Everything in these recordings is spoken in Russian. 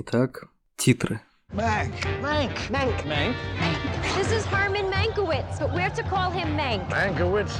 Итак, титры. Mank. Mank. Mank. Mank. This is Herman Mankiewicz, but we're to call him Mank. Mankiewicz.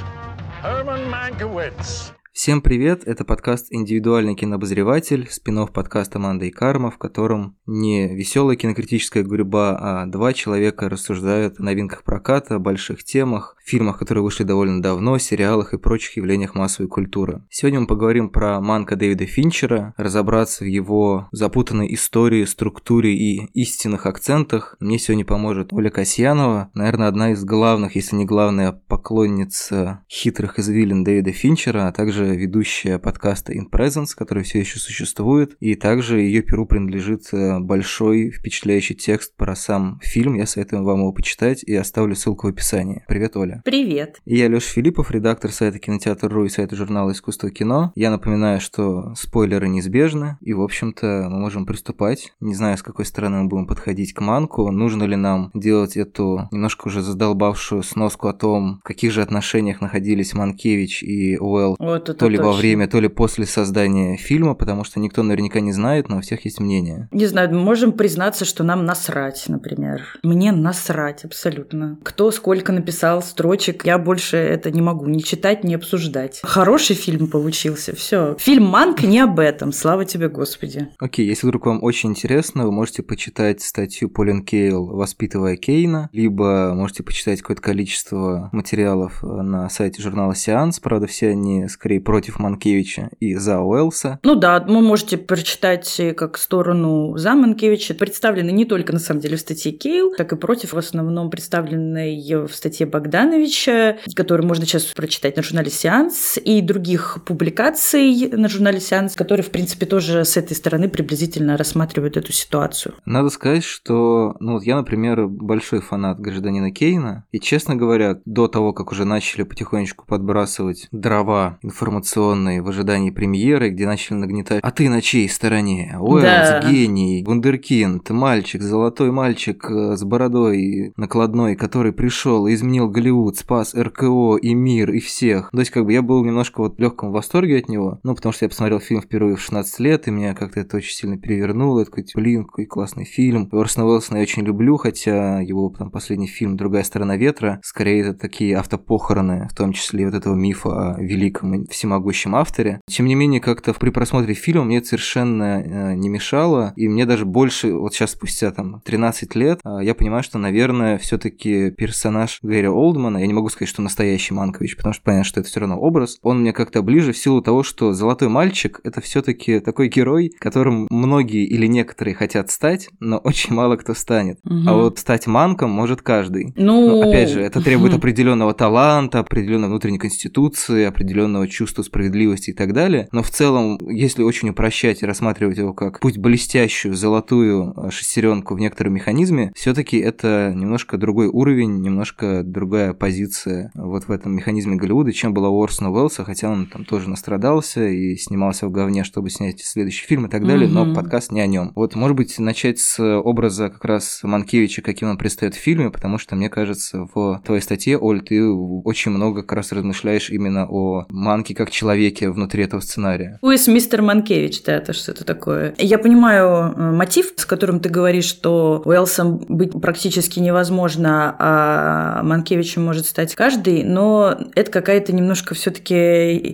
Herman Mankiewicz. Всем привет, это подкаст «Индивидуальный кинообозреватель», спин подкаста «Манда и Карма», в котором не веселая кинокритическая гурьба, а два человека рассуждают о новинках проката, больших темах, фильмах, которые вышли довольно давно, сериалах и прочих явлениях массовой культуры. Сегодня мы поговорим про Манка Дэвида Финчера, разобраться в его запутанной истории, структуре и истинных акцентах. Мне сегодня поможет Оля Касьянова, наверное, одна из главных, если не главная поклонница хитрых извилин Дэвида Финчера, а также ведущая подкаста In Presence, который все еще существует, и также ее перу принадлежит э, большой впечатляющий текст про сам фильм. Я советую вам его почитать и оставлю ссылку в описании. Привет, Оля. Привет. Я Лёша Филиппов, редактор сайта Кинотеатр.ру и сайта журнала Искусство кино. Я напоминаю, что спойлеры неизбежны, и, в общем-то, мы можем приступать. Не знаю, с какой стороны мы будем подходить к Манку, нужно ли нам делать эту немножко уже задолбавшую сноску о том, в каких же отношениях находились Манкевич и Уэлл это то ли во время, то ли после создания фильма, потому что никто наверняка не знает, но у всех есть мнение. Не знаю, мы можем признаться, что нам насрать, например. Мне насрать абсолютно. Кто сколько написал строчек, я больше это не могу ни читать, ни обсуждать. Хороший фильм получился, все. Фильм «Манк» не об этом, слава тебе, Господи. Окей, если вдруг вам очень интересно, вы можете почитать статью Полин Кейл «Воспитывая Кейна», либо можете почитать какое-то количество материалов на сайте журнала «Сеанс», правда, все они скорее против Манкевича и за Уэллса. Ну да, вы можете прочитать э, как сторону за Манкевича. Представлены не только, на самом деле, в статье Кейл, так и против, в основном представленной в статье Богдановича, которую можно сейчас прочитать на журнале «Сеанс», и других публикаций на журнале «Сеанс», которые, в принципе, тоже с этой стороны приблизительно рассматривают эту ситуацию. Надо сказать, что, ну вот я, например, большой фанат гражданина Кейна, и, честно говоря, до того, как уже начали потихонечку подбрасывать дрова информационные в ожидании премьеры, где начали нагнетать «А ты на чьей стороне? Уэллс, Да. гений, вундеркинд, мальчик, золотой мальчик э, с бородой накладной, который пришел и изменил Голливуд, спас РКО и мир, и всех». То есть, как бы я был немножко вот в легком восторге от него, ну, потому что я посмотрел фильм впервые в 16 лет, и меня как-то это очень сильно перевернуло. Я такой, блин, какой классный фильм. Орсона Уэллсона я очень люблю, хотя его там последний фильм «Другая сторона ветра», скорее это такие автопохороны, в том числе вот этого мифа о великом и всемогущем авторе. Тем не менее, как-то при просмотре фильма мне это совершенно э, не мешало, и мне даже больше, вот сейчас спустя там 13 лет, э, я понимаю, что, наверное, все таки персонаж Гэри Олдмана, я не могу сказать, что настоящий Манкович, потому что понятно, что это все равно образ, он мне как-то ближе в силу того, что «Золотой мальчик» — это все таки такой герой, которым многие или некоторые хотят стать, но очень мало кто станет. Мгм. А вот стать манком может каждый. Ну, Но, опять же, это требует определенного таланта, определенной внутренней конституции, определенного чувства справедливости и так далее. Но в целом, если очень упрощать и рассматривать его как путь блестящую золотую э, шестеренку в некотором механизме, все-таки это немножко другой уровень, немножко другая позиция вот в этом механизме Голливуда, чем была у Орсона Уэллса, хотя он там тоже настрадался и снимался в говне, чтобы снять следующий фильм и так далее, но Мгм. подкаст не о нем. Вот, может быть, начать с образа как раз Манкевича, каким он предстает в фильме, потому что, мне кажется, в твоей статье, Оль, ты очень много как раз размышляешь именно о Манке как человеке внутри этого сценария. Уэс мистер Манкевич, да, это что-то такое. Я понимаю э, мотив, с которым ты говоришь, что Уэлсом быть практически невозможно, а Манкевичем может стать каждый, но это какая-то немножко все-таки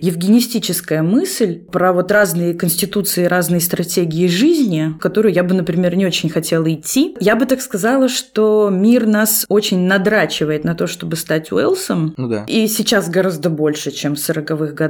евгенистическая мысль про вот разные конституции, разные стратегии жизни, в которую я бы, например, не очень хотела идти. Я бы так сказала, что мир нас очень надрачивает на то, чтобы стать Уэлсом, Ну да. и сейчас гораздо больше, чем в 40-х годах,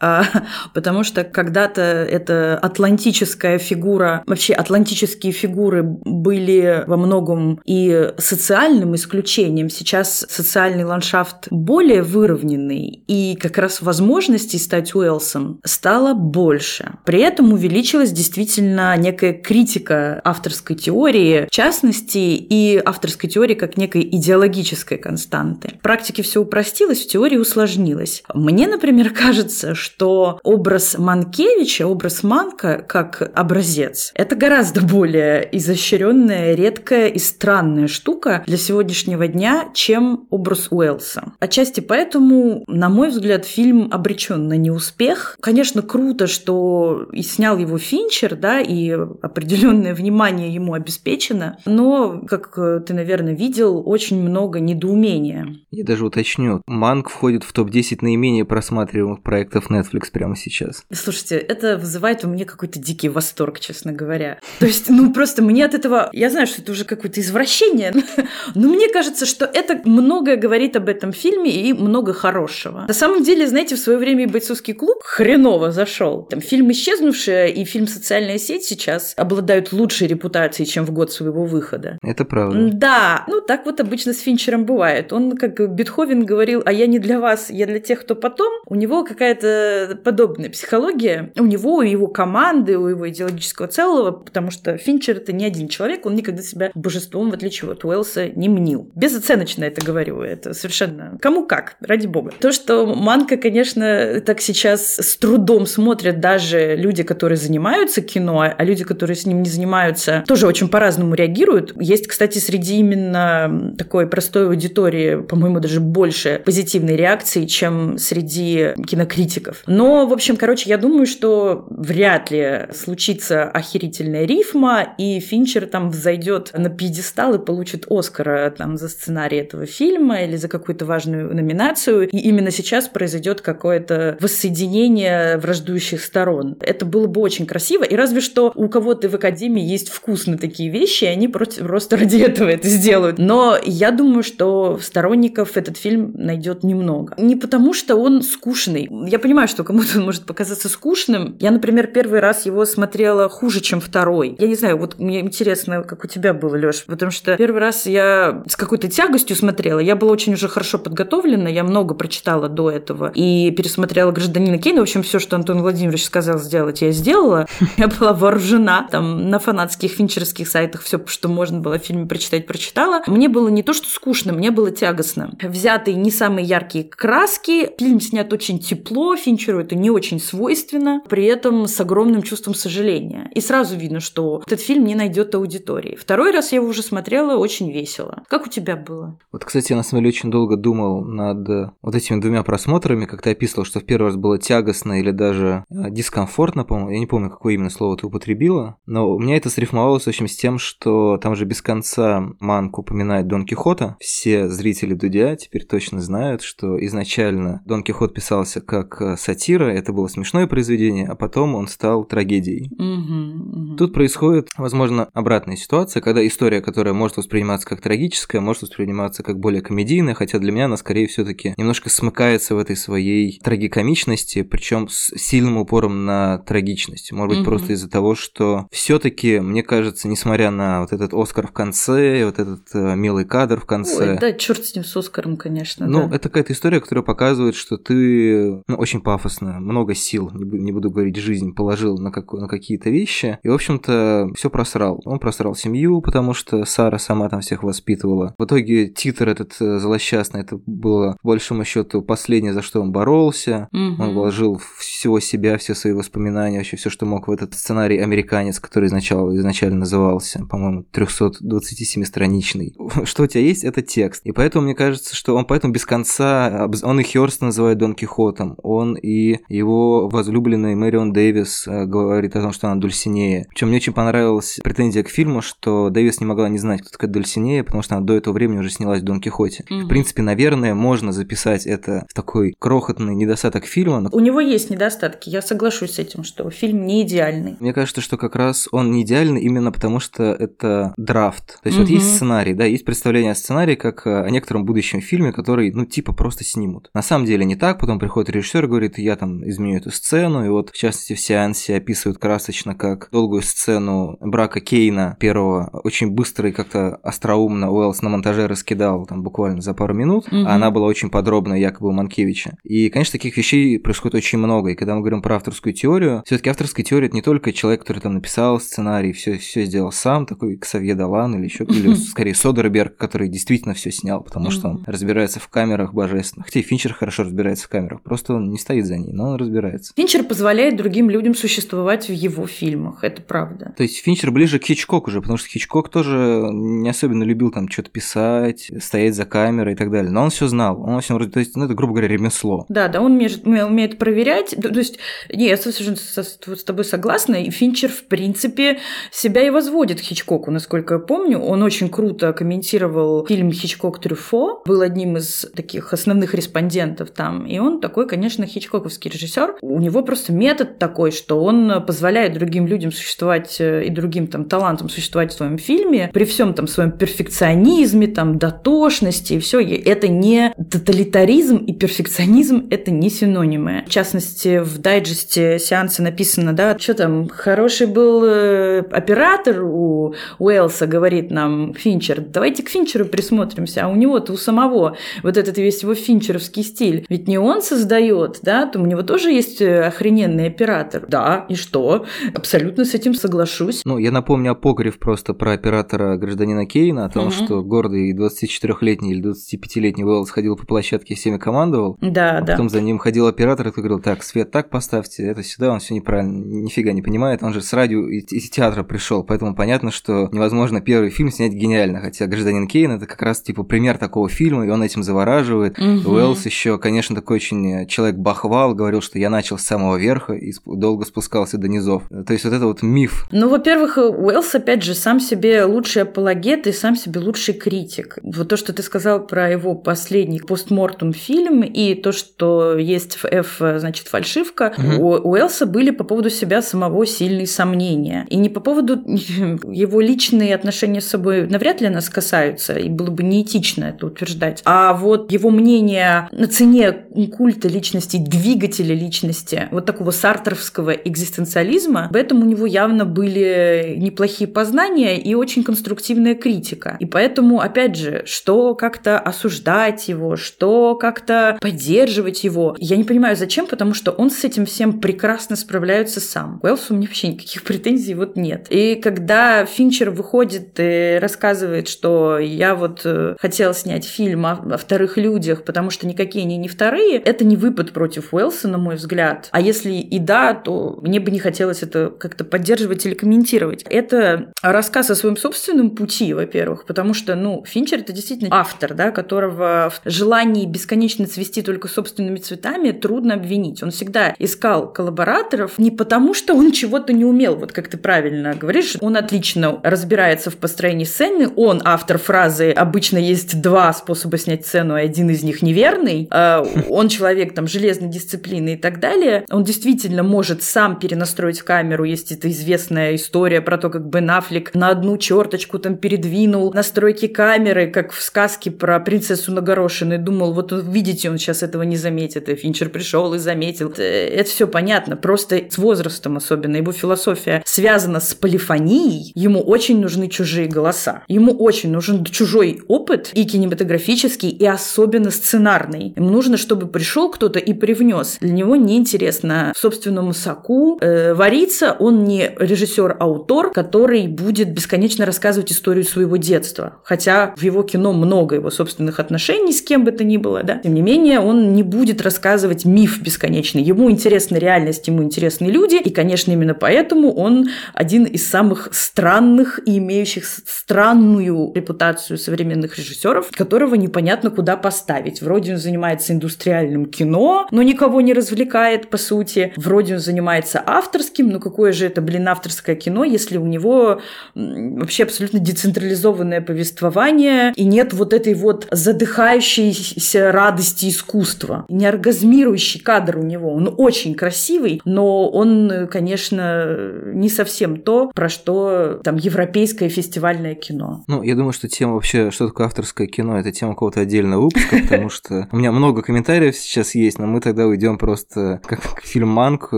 а, потому что когда-то эта атлантическая фигура, вообще атлантические фигуры были во многом и социальным исключением. Сейчас социальный ландшафт более выровненный, и как раз возможностей стать Уэлсом стало больше. При этом увеличилась действительно некая критика авторской теории, в частности, и авторской теории как некой идеологической константы. В практике все упростилось, в теории усложнилось. Мне, например, кажется, что образ Манкевича, образ Манка как образец, это гораздо более изощренная, редкая и странная штука для сегодняшнего дня, чем образ Уэллса. Отчасти поэтому, на мой взгляд, фильм обречен на неуспех. Конечно, круто, что и снял его Финчер, да, и определенное внимание ему обеспечено, но, как ты, наверное, видел, очень много недоумения. Я даже уточню, Манк входит в топ-10 наименее просматриваемых проектов Netflix прямо сейчас. Слушайте, это вызывает у меня какой-то дикий восторг, честно говоря. То есть, ну просто мне от этого... Я знаю, что это уже какое-то извращение, но мне кажется, что это многое говорит об этом фильме и много хорошего. На самом деле, знаете, в свое время и «Бойцовский клуб» хреново зашел. Там фильм «Исчезнувшая» и фильм «Социальная сеть» сейчас обладают лучшей репутацией, чем в год своего выхода. Это правда. Да, ну так вот обычно с Финчером бывает. Он, как Бетховен говорил, а я не для вас, я для тех, кто потом. У него какая-то подобная психология. У него, у его команды, у его идеологического целого, потому что Финчер это не один человек, он никогда себя божеством, в отличие от Уэллса, не мнил. Безоценочно это говорю, это совершенно... Кому как, ради бога. То, что Манка, конечно, так сейчас с трудом смотрят даже люди, которые занимаются кино, а люди, которые с ним не занимаются, тоже очень по-разному реагируют. Есть, кстати, среди именно такой простой аудитории, по-моему, даже больше позитивной реакции, чем среди кинокритиков. Но, в общем, короче, я думаю, что вряд ли случится охерительная рифма, и Финчер там взойдет на пьедестал и получит Оскара там за сценарий этого фильма или за какую-то важную номинацию. И именно сейчас произойдет какое-то воссоединение враждующих сторон. Это было бы очень красиво. И разве что у кого-то в Академии есть вкус на такие вещи, и они просто ради этого это сделают. Но я думаю, что сторонников этот фильм найдет немного. Не потому, что он скучный. Я понимаю, что кому-то он может показаться скучным. Я, например, первый раз его смотрела хуже, чем второй. Я не знаю, вот мне интересно, как у тебя было, Лёш, потому что первый раз я с какой-то тягостью смотрела. Я была очень уже хорошо подготовлена, я много прочитала до этого и пересмотрела «Гражданина Кейна». В общем, все, что Антон Владимирович сказал сделать, я сделала. Я была вооружена там на фанатских финчерских сайтах все, что можно было в фильме прочитать, прочитала. Мне было не то, что скучно, мне было тягостно. Взятые не самые яркие краски, фильм снят очень тепло, Финчеру это не очень свойственно, при этом с огромным чувством сожаления. И сразу видно, что этот фильм не найдет аудитории. Второй раз я его уже смотрела очень весело. Как у тебя было? Вот, кстати, я на самом деле очень долго думал над э, вот этими двумя просмотрами, как ты описывал, что в первый раз было тягостно или даже э, дискомфортно, по-моему. Я не помню, какое именно слово ты употребила, но у меня это срифмовалось, в общем, с тем, что там же без конца Манк упоминает Дон Кихота. Все зрители Дудя теперь точно знают, что изначально Дон Кихот писался как э, сатира, это было смешное произведение, а потом он стал трагедией. Угу, угу. Тут происходит, возможно, обратная ситуация, когда история, которая может восприниматься как трагическая, может восприниматься как более комедийная, хотя для меня она скорее все-таки немножко смыкается в этой своей трагикомичности, причем с сильным упором на трагичность. Может быть, Мгм. просто из-за того, что все-таки, мне кажется, несмотря на вот этот Оскар в конце, вот этот э, милый кадр в конце. Ой, да, черт с ним с Оскаром, конечно. Ну, да. это какая-то история, которая показывает, что ты ну, очень пафосно, много сил, не не буду говорить жизнь, положил на, как- на какие-то вещи. И, в общем-то, все просрал. Он просрал семью, потому что Сара сама там всех воспитывала. В итоге титр этот э, злосчастный, это было, по большому счету, последнее, за что он боролся. Мгм. Он вложил всего себя, все свои воспоминания, вообще все, что мог в этот сценарий «Американец», который изначально, изначально назывался, по-моему, 327-страничный. Что у тебя есть, это текст. И поэтому мне кажется, что он поэтому без конца, он и Хёрст называет Дон Кихотом, он и его возлюбленный Мэрион Дэвис э, говорит о том, что она Дульсинея. Причем мне очень понравилась претензия к фильму, что Дэвис не могла не знать, кто такая Дульсинея, потому что она до этого времени уже снялась в Дон Кихоте. В Мгм. принципе, наверное, можно записать это в такой крохотный недостаток фильма, но У него есть недостатки, я соглашусь с этим, что фильм не идеальный. Мне кажется, что как раз он не идеальный именно потому, что это драфт. То есть вот Мгм. есть сценарий, да, есть представление о сценарии как о некотором будущем фильме, который, ну, типа просто снимут. На самом деле не так, потом приходит режиссер и говорит, я там изменю эту сцену, и вот, в частности, в сеансе описывают красочно, как долгую сцену брака Кейна первого очень быстро и как-то остроумно Уэллс на монтаже раскидал там буквально за пару минут, Мгм. а она была очень подробная, якобы у Манкевича. И, конечно, таких вещей происходит очень много, и когда мы говорим про авторскую теорию, все-таки авторская теория это не только человек, который там написал сценарий, все, все сделал сам, такой Ксавье Далан или еще, или скорее Содерберг, который действительно все снял, потому что он разбирается в камерах божественных. Хотя и Финчер хорошо разбирается в камерах. Просто просто он не стоит за ней, но он разбирается. Финчер позволяет другим людям существовать в его фильмах, это правда. То есть Финчер ближе к Хичкоку уже, потому что Хичкок тоже не особенно любил там что-то писать, стоять за камерой и так далее. Но он все знал. Он всем, то есть, ну, это, грубо говоря, ремесло. Да, да, он умеет, умеет проверять. То есть, не, я совершенно с тобой согласна. И Финчер, в принципе, себя и возводит к Хичкоку, насколько я помню. Он очень круто комментировал фильм «Хичкок Трюфо», был одним из таких основных респондентов там. И он такой, конечно, хичкоковский режиссер. У него просто метод такой, что он позволяет другим людям существовать э, и другим там талантам существовать в своем фильме при всем там своем перфекционизме, там дотошности и все. Это не тоталитаризм и перфекционизм, это не синонимы. В частности, в дайджесте сеанса написано, да, что там, хороший был э, оператор у Уэлса, говорит нам Финчер, давайте к Финчеру присмотримся, а у него-то у самого вот этот весь его финчеровский стиль. Ведь не он создает, да, то у него тоже есть э, охрененный оператор. Да, и что? Абсолютно с этим соглашусь. Ну, я напомню апокриф просто про оператора гражданина Кейна, о том, угу. что гордый 24-летний или 25-летний Уэллс ходил по площадке и всеми командовал. Да, а да. Потом за ним ходил оператор и говорил, так, свет так поставьте, это сюда, он все неправильно, нифига не понимает, он же с радио и, театра пришел, поэтому понятно, что невозможно первый фильм снять гениально, хотя гражданин Кейн это как раз типа пример такого фильма, и он этим завораживает. Угу. Уэллс еще, конечно, такой очень человек бахвал, говорил, что я начал с самого верха и долго спускался до низов. То есть вот это вот миф. Ну, во-первых, Уэллс, опять же, сам себе лучший апологет и сам себе лучший критик. Вот то, что ты сказал про его последний постмортум фильм и то, что есть в F, значит, фальшивка, угу. у Уэллса были по поводу себя самого сильные сомнения. И не по поводу его личные отношения с собой навряд ли нас касаются, и было бы неэтично это утверждать. А вот его мнение на цене культа личности, двигателя личности, вот такого сартровского экзистенциализма, в этом у него явно были неплохие познания и очень конструктивная критика. И поэтому, опять же, что как-то осуждать его, что как-то поддерживать его, я не понимаю, зачем, потому что он с этим всем прекрасно справляется сам. Уэллсу у меня вообще никаких претензий вот нет. И когда Финчер выходит и рассказывает, что я вот э, хотел снять фильм о вторых людях, потому что никакие они не вторые, это не выпад против Уэллса, на мой взгляд. А если и да, то мне бы не хотелось это как-то поддерживать или комментировать. Это рассказ о своем собственном пути, во-первых, потому что, ну, Финчер это действительно автор, да, которого в желании бесконечно цвести только собственными цветами трудно обвинить. Он всегда искал коллабораторов не потому, что он чего-то не умел, вот как ты правильно говоришь, он отлично разбирается в построении сцены, он автор фразы «обычно есть два способа снять сцену, и один из них неверный», а он человек там железной дисциплины и так далее, он действительно может сам перенастроить камеру, есть эта известная история про то, как Бен Аффлек на одну черточку там передвинул настройки камеры, как в сказке про принцессу на горошиной, думал, вот видите, он сейчас этого не заметит, и Финчер пришел и заметил. Э, это все понятно, просто с возрастом особенно, его философия связана с полифонией, ему очень нужны чужие голоса, ему очень нужен чужой опыт и кинематографический, и особенно сценарный. Ему нужно, чтобы пришел кто-то и привнес. Для него неинтересно в собственном соку э, вариться, он не режиссер-аутор, который будет бесконечно рассказывать историю своего детства. Хотя в его кино много его собственных отношений с кем бы то ни было, да. Тем не менее, он не будет рассказывать миф бесконечный. Ему интересна реальность, ему интересны люди, и, конечно, именно поэтому он один из самых странных и имеющих странную репутацию современных режиссеров, которого непонятно куда поставить. Вроде он занимается индустриальным кино, но никого не развлекает, по сути. Вроде он занимается авторским, но какое же это, блин, авторское кино, если у него вообще абсолютно децентрализованное повествование и нет вот этой вот задыхающейся радости искусства. Не оргазмирующий кадр у него. Он очень красивый, но он, конечно, не совсем то, про что там европейское фестивальное кино. Ну, я думаю, что тема вообще, что такое авторское кино, это тема какого-то отдельного выпуска, потому что у меня много комментариев сейчас есть, но мы тогда уйдем просто как фильм Манк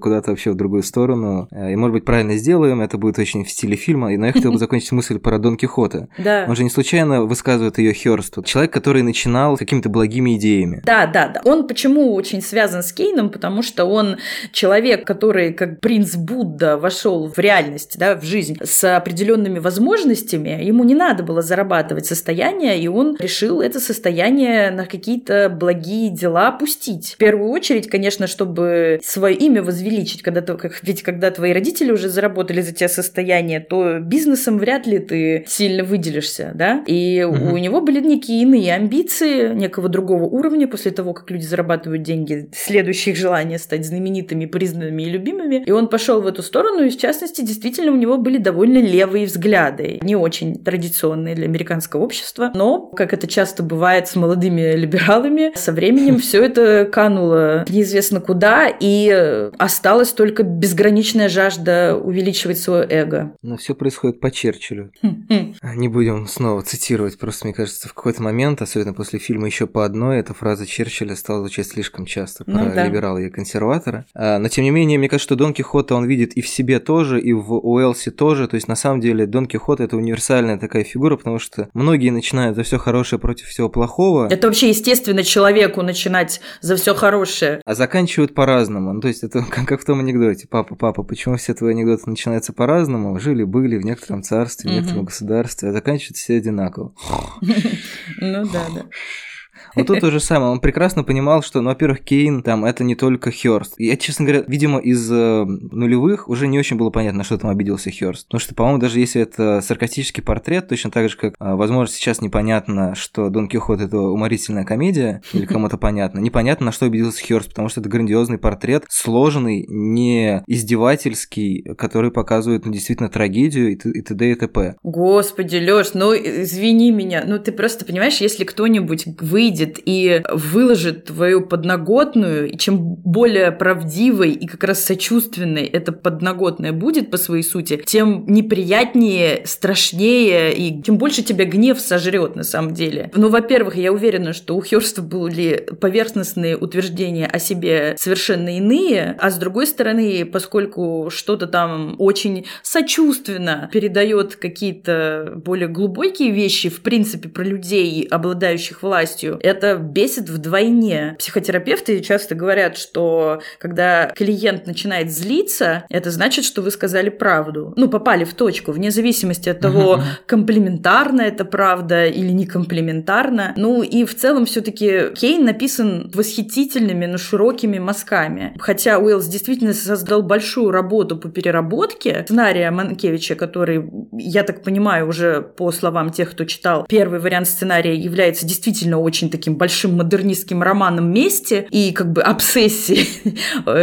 куда-то вообще в другую сторону. И, может быть, правильно сделаем, это будет очень в стиле фильма. Но я хотел бы закончить мысль про Дон Кихота. Да. Он же не случайно высказывает ее Хёрсту. Человек, который начинал какими-то благими идеями. Да, да, да. Он почему очень связан с Кейном? Потому что он человек, который, как принц Будда, вошел в реальность, да, в жизнь с определенными возможностями. Ему не надо было зарабатывать состояние, и он решил это состояние на какие-то благие дела пустить платить. В первую очередь, конечно, чтобы свое имя возвеличить. Когда ты, как, ведь когда твои родители уже заработали за тебя состояние, то бизнесом вряд ли ты сильно выделишься, да? И угу. у него были некие иные амбиции, некого другого уровня после того, как люди зарабатывают деньги, следующее их желание стать знаменитыми, признанными и любимыми. И он пошел в эту сторону, и в частности, действительно, у него были довольно левые взгляды, не очень традиционные для американского общества, но, как это часто бывает с молодыми либералами, со временем все это кануло неизвестно куда, и осталась только безграничная жажда увеличивать свое эго. Но все происходит по Черчиллю. Хм. Не будем снова цитировать, просто мне кажется, в какой-то момент, особенно после фильма еще по одной, эта фраза Черчилля стала звучать слишком часто ну, про да. либерала и консерватора. А, но тем не менее, мне кажется, что Дон Кихота он видит и в себе тоже, и в Уэлсе тоже. То есть на самом деле Дон Кихот это универсальная такая фигура, потому что многие начинают за все хорошее против всего плохого. Это вообще естественно человеку начинать за все хорошее. А заканчивают по-разному. Ну, то есть это как, как в том анекдоте. Папа, папа, почему все твои анекдоты начинаются по-разному? Жили-были в некотором царстве, в некотором государстве, а заканчиваются все одинаково. Ну да, да. Вот тут то же самое. Он прекрасно понимал, что, ну, во-первых, Кейн там это не только Хёрст. Я, честно говоря, видимо, из э, нулевых уже не очень было понятно, что там обиделся Хёрст. Потому что, по-моему, даже если это саркастический портрет, точно так же, как, э, возможно, сейчас непонятно, что Дон Кихот это уморительная комедия, или кому-то понятно. Непонятно, на что обиделся Хёрст, потому что это грандиозный портрет, сложный, не издевательский, который показывает, ну, действительно трагедию и т.д. и т.п. Господи, Лёш, ну, извини меня, ну, ты просто понимаешь, если кто-нибудь выйдет выйдет и выложит твою подноготную, и чем более правдивой и как раз сочувственной эта подноготная будет по своей сути, тем неприятнее, страшнее, и тем больше тебя гнев сожрет на самом деле. Ну, во-первых, я уверена, что у Хёрста были поверхностные утверждения о себе совершенно иные, а с другой стороны, поскольку что-то там очень сочувственно передает какие-то более глубокие вещи, в принципе, про людей, обладающих властью, это бесит вдвойне. Психотерапевты часто говорят, что когда клиент начинает злиться, это значит, что вы сказали правду. Ну, попали в точку, вне зависимости от того, uh-huh. комплементарна это правда или не комплементарна. Ну, и в целом все-таки Кейн написан восхитительными, но широкими мазками. Хотя Уэллс действительно создал большую работу по переработке сценария Манкевича, который, я так понимаю, уже по словам тех, кто читал, первый вариант сценария является действительно очень таким большим модернистским романом мести и как бы обсессии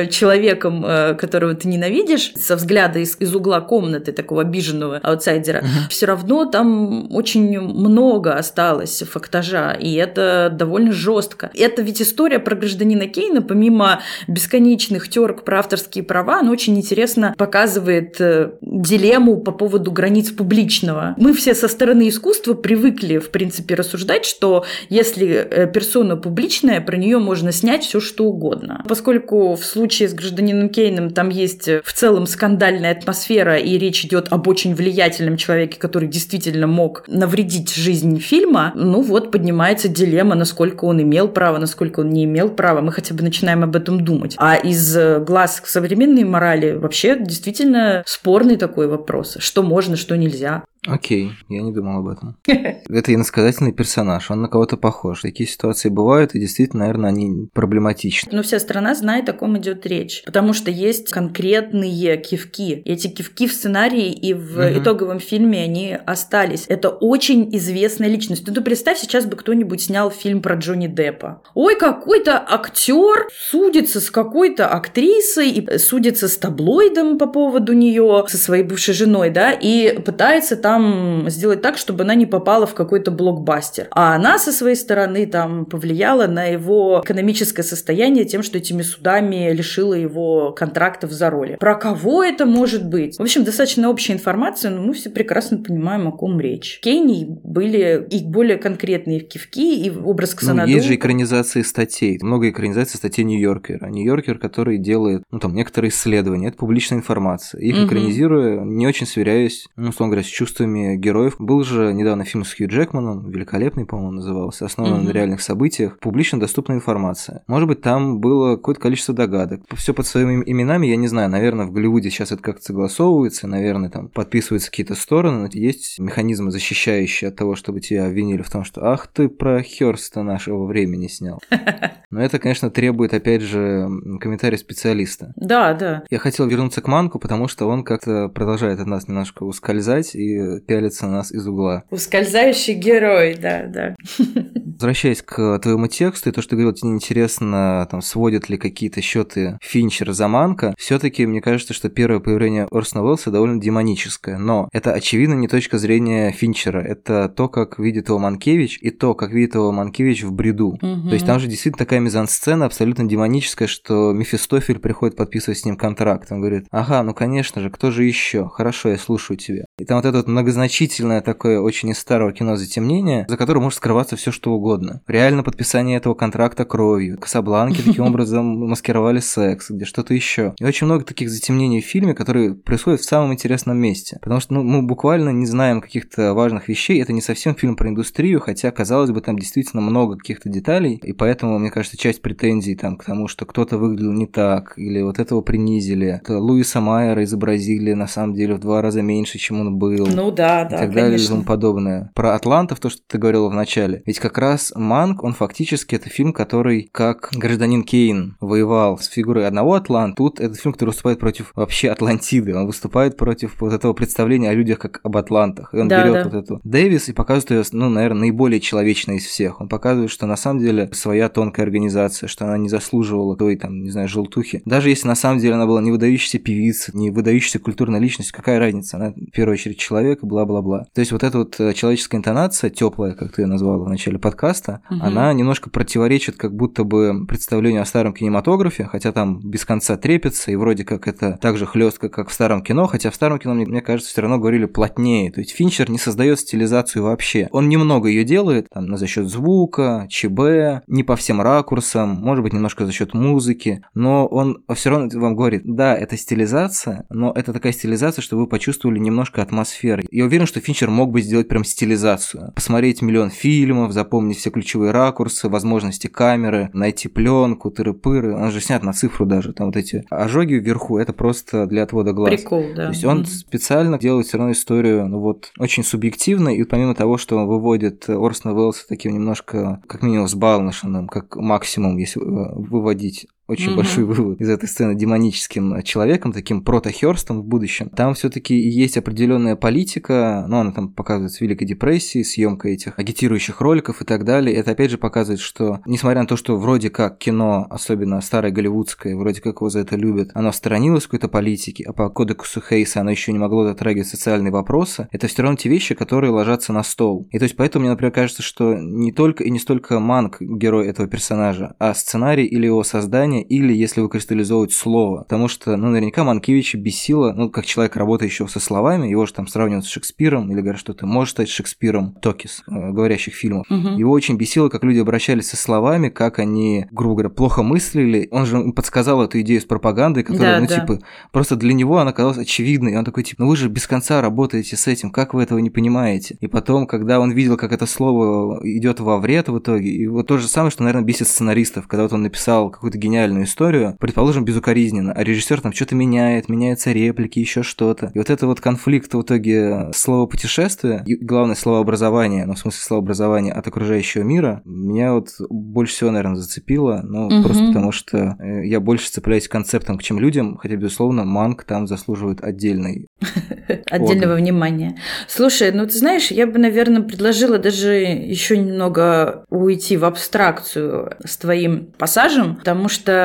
человеком, э, которого ты ненавидишь, со взгляда из, из угла комнаты такого обиженного аутсайдера, uh-huh. все равно там очень много осталось фактажа, и это довольно жестко. Это ведь история про гражданина Кейна, помимо бесконечных терок про авторские права, она очень интересно показывает э, дилемму по поводу границ публичного. Мы все со стороны искусства привыкли, в принципе, рассуждать, что если персона публичная, про нее можно снять все что угодно. Поскольку в случае с гражданином Кейном там есть э, в целом скандальная атмосфера, и речь идет об очень влиятельном человеке, который действительно мог навредить жизни фильма, ну вот поднимается дилемма, насколько он имел право, насколько он не имел права. Мы хотя бы начинаем об этом думать. А из э, глаз современной морали вообще действительно спорный такой вопрос. Что можно, что нельзя. Окей, я не думал об этом. Это иносказательный персонаж, он на кого-то похож. Такие ситуации бывают, и действительно, наверное, они проблематичны. Но вся страна знает, о ком идет речь. Потому что есть конкретные кивки. Эти кивки в сценарии и в угу. итоговом фильме, они остались. Это очень известная личность. Ну, ты представь, сейчас бы кто-нибудь снял фильм про Джонни Деппа. Ой, какой-то актер судится с какой-то актрисой и судится с таблоидом по поводу нее, со своей бывшей женой, да, и пытается там там сделать так, чтобы она не попала в какой-то блокбастер. А она со своей стороны там повлияла на его экономическое состояние тем, что этими судами лишила его контрактов за роли. Про кого это может быть? В общем, достаточно общая информация, но мы все прекрасно понимаем, о ком речь. Кейни были и более конкретные кивки, и образ Ксанаду. Ну, есть же экранизации статей. Много экранизаций статей Нью-Йоркера. Нью-Йоркер, который делает, ну, там, некоторые исследования. Это публичная информация. Их угу. экранизируя, не очень сверяюсь, ну, условно говоря, с чувством качествами героев. Был же недавно фильм с Хью Джекманом, великолепный, по-моему, назывался, основан Мгм. на реальных событиях, публично доступная информация. Может быть, там было какое-то количество догадок. Все под своими именами, я не знаю, наверное, в Голливуде сейчас это как-то согласовывается, наверное, там подписываются какие-то стороны, есть механизмы, защищающие от того, чтобы тебя обвинили в том, что «ах, ты про Хёрста нашего времени снял». Но это, конечно, требует, опять же, комментария специалиста. Да, да. Я хотел вернуться к Манку, потому что он как-то продолжает от нас немножко ускользать и пялится на нас из угла. Ускользающий герой, да, да. Возвращаясь к твоему тексту, и то, что ты говорил, тебе интересно, там, сводят ли какие-то счеты Финчера за Манка, все таки мне кажется, что первое появление Орсона Уэллса довольно демоническое. Но это, очевидно, не точка зрения Финчера. Это то, как видит его Манкевич, и то, как видит его Манкевич в бреду. То есть там же действительно такая мизансцена абсолютно демоническая, что Мефистофель приходит подписывать с ним контракт. Он говорит, ага, ну конечно же, кто же еще? Хорошо, я слушаю тебя. И там вот это вот многозначительное такое очень из старого кино затемнение, за которым может скрываться все что угодно. Реально подписание этого контракта кровью. Касабланки таким образом маскировали секс, где что-то еще. И очень много таких затемнений в фильме, которые происходят в самом интересном месте. Потому что ну, мы буквально не знаем каких-то важных вещей. Это не совсем фильм про индустрию, хотя, казалось бы, там действительно много каких-то деталей. И поэтому, мне кажется, часть претензий там к тому, что кто-то выглядел не так, или вот этого принизили. Это Луиса Майера изобразили на самом деле в два раза меньше, чем он был Ну да, и да, так далее и конечно. тому подобное. Про Атлантов, то, что ты говорила в начале. Ведь как раз Манк, он фактически это фильм, который, как гражданин Кейн, воевал с фигурой одного Атланта. Тут это фильм, который выступает против вообще Атлантиды. Он выступает против вот этого представления о людях как об Атлантах. И он Да, берет да. вот эту Дэвис и показывает ее, ну, наверное, наиболее человечной из всех. Он показывает, что на самом деле своя тонкая организация, что она не заслуживала той, там, не знаю, желтухи. Даже если на самом деле она была не выдающейся певицей, не выдающейся культурной личностью, какая разница? Она, в первую очередь, человек, бла-бла-бла. То есть вот эта вот э, человеческая интонация, теплая, как ты ее назвала в начале подкаста, Мгм. она немножко противоречит как будто бы представлению о старом кинематографе, хотя там без конца трепится, и вроде как это так же хлестко, как в старом кино, хотя в старом кино, мне, мне кажется, все равно говорили плотнее. То есть Финчер не создает стилизацию вообще. Он немного ее делает, там, за счет звука, ЧБ, не по всем ракурсам, может быть, немножко за счет музыки, но он все равно вам говорит, да, это стилизация, но это такая стилизация, что вы почувствовали немножко атмосферы. Я уверен, что Финчер мог бы сделать прям стилизацию. Посмотреть миллион фильмов, запомнить все ключевые ракурсы, возможности камеры, найти пленку, тыры-пыры. Он же снят на цифру даже. Там вот эти ожоги вверху, это просто для отвода глаз. Прикол, да. То есть он Мгм. специально делает все равно историю, ну вот, очень субъективно, и помимо того, что он выводит Орсона Уэллса таким немножко, как минимум, сбалношенным, как максимум, если э, выводить очень Мгм. большой вывод из этой сцены демоническим человеком, таким протохерстом в будущем. Там все-таки есть определенная политика, ну, она там показывается в Великой депрессии, съемка этих агитирующих роликов и так далее. Это опять же показывает, что, несмотря на то, что вроде как кино, особенно старое голливудское, вроде как его за это любят, оно сторонилось какой-то политики, а по кодексу Хейса оно еще не могло затрагивать социальные вопросы, это все равно те вещи, которые ложатся на стол. И то есть поэтому мне, например, кажется, что не только и не столько Манк герой этого персонажа, а сценарий или его создание, или если выкристаллизовывать слово. Потому что, ну, наверняка Манкевича бесило, ну, как человек, работающего со словами, его же там сравнивают с Шекспиром, или говорят, что ты можешь стать Шекспиром Токис, э, говорящих фильмов. Мгм. Его очень бесило, как люди обращались со словами, как они, грубо говоря, плохо мыслили. Он же им подсказал эту идею с пропагандой, которая, Да, ну, да. типа, просто для него она казалась очевидной. И он такой, типа, ну вы же без конца работаете с этим, как вы этого не понимаете? И потом, когда он видел, как это слово идет во вред в итоге, и вот то же самое, что, наверное, бесит сценаристов, когда вот он написал какую-то гениальную историю, предположим, безукоризненно, а режиссер там что-то меняет, меняются реплики, еще что-то. И вот это вот конфликт в итоге слова путешествия и, главное, словообразование, ну, в смысле словообразование от окружающего мира, меня вот больше всего, наверное, зацепило, ну, Мгм. просто потому что э, я больше цепляюсь к концептам, к чем людям, хотя, безусловно, Манк там заслуживает отдельной Отдельного внимания. Слушай, ну ты знаешь, я бы, наверное, предложила даже еще немного уйти в абстракцию с твоим пассажем, потому что,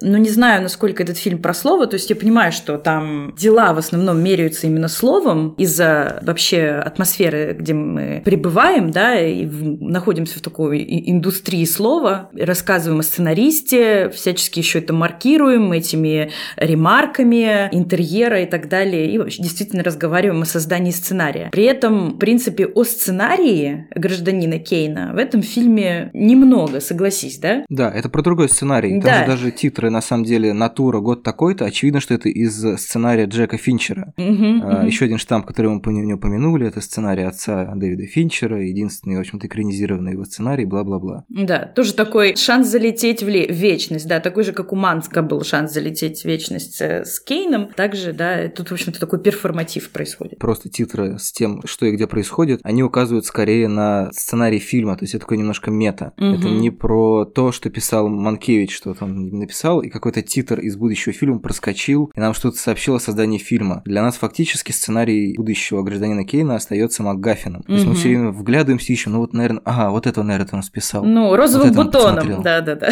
ну не знаю, насколько этот фильм про слово, то есть я понимаю, что там дела в основном меряются именно словом из-за вообще атмосферы, где мы пребываем, да, и находимся в такой индустрии слова, рассказываем о сценаристе, всячески еще это маркируем этими ремарками интерьера и так далее, и вообще действительно разговариваем о создании сценария. При этом, в принципе, о сценарии гражданина Кейна в этом фильме немного, согласись, да? Да, это про другой сценарий. Там Да. же даже титры, на самом деле, «Натура. Год такой-то», очевидно, что это из сценария Джека Финчера. А, Еще один штамп, который мы не упомянули, это сценарий отца Дэвида Финчера, единственный, в общем-то, экранизированный его сценарий, бла-бла-бла. Да, тоже такой шанс залететь в вечность, да, такой же, как у Манска был шанс залететь в вечность э, с Кейном. Также, да, тут, в общем-то, такой перформатив происходит. Просто титры с тем, что и где происходит, они указывают скорее на сценарий фильма, то есть это такое немножко мета. Угу. Это не про то, что писал Манкевич, что он написал, и какой-то титр из будущего фильма проскочил, и нам что-то сообщил о создании фильма. Для нас фактически сценарий будущего гражданина Кейна остается МакГаффином. То есть мы все время вглядываемся, ищем, ну вот, наверное, ага, вот это, наверное, он списал. Ну, розовым вот бутоном, да-да-да.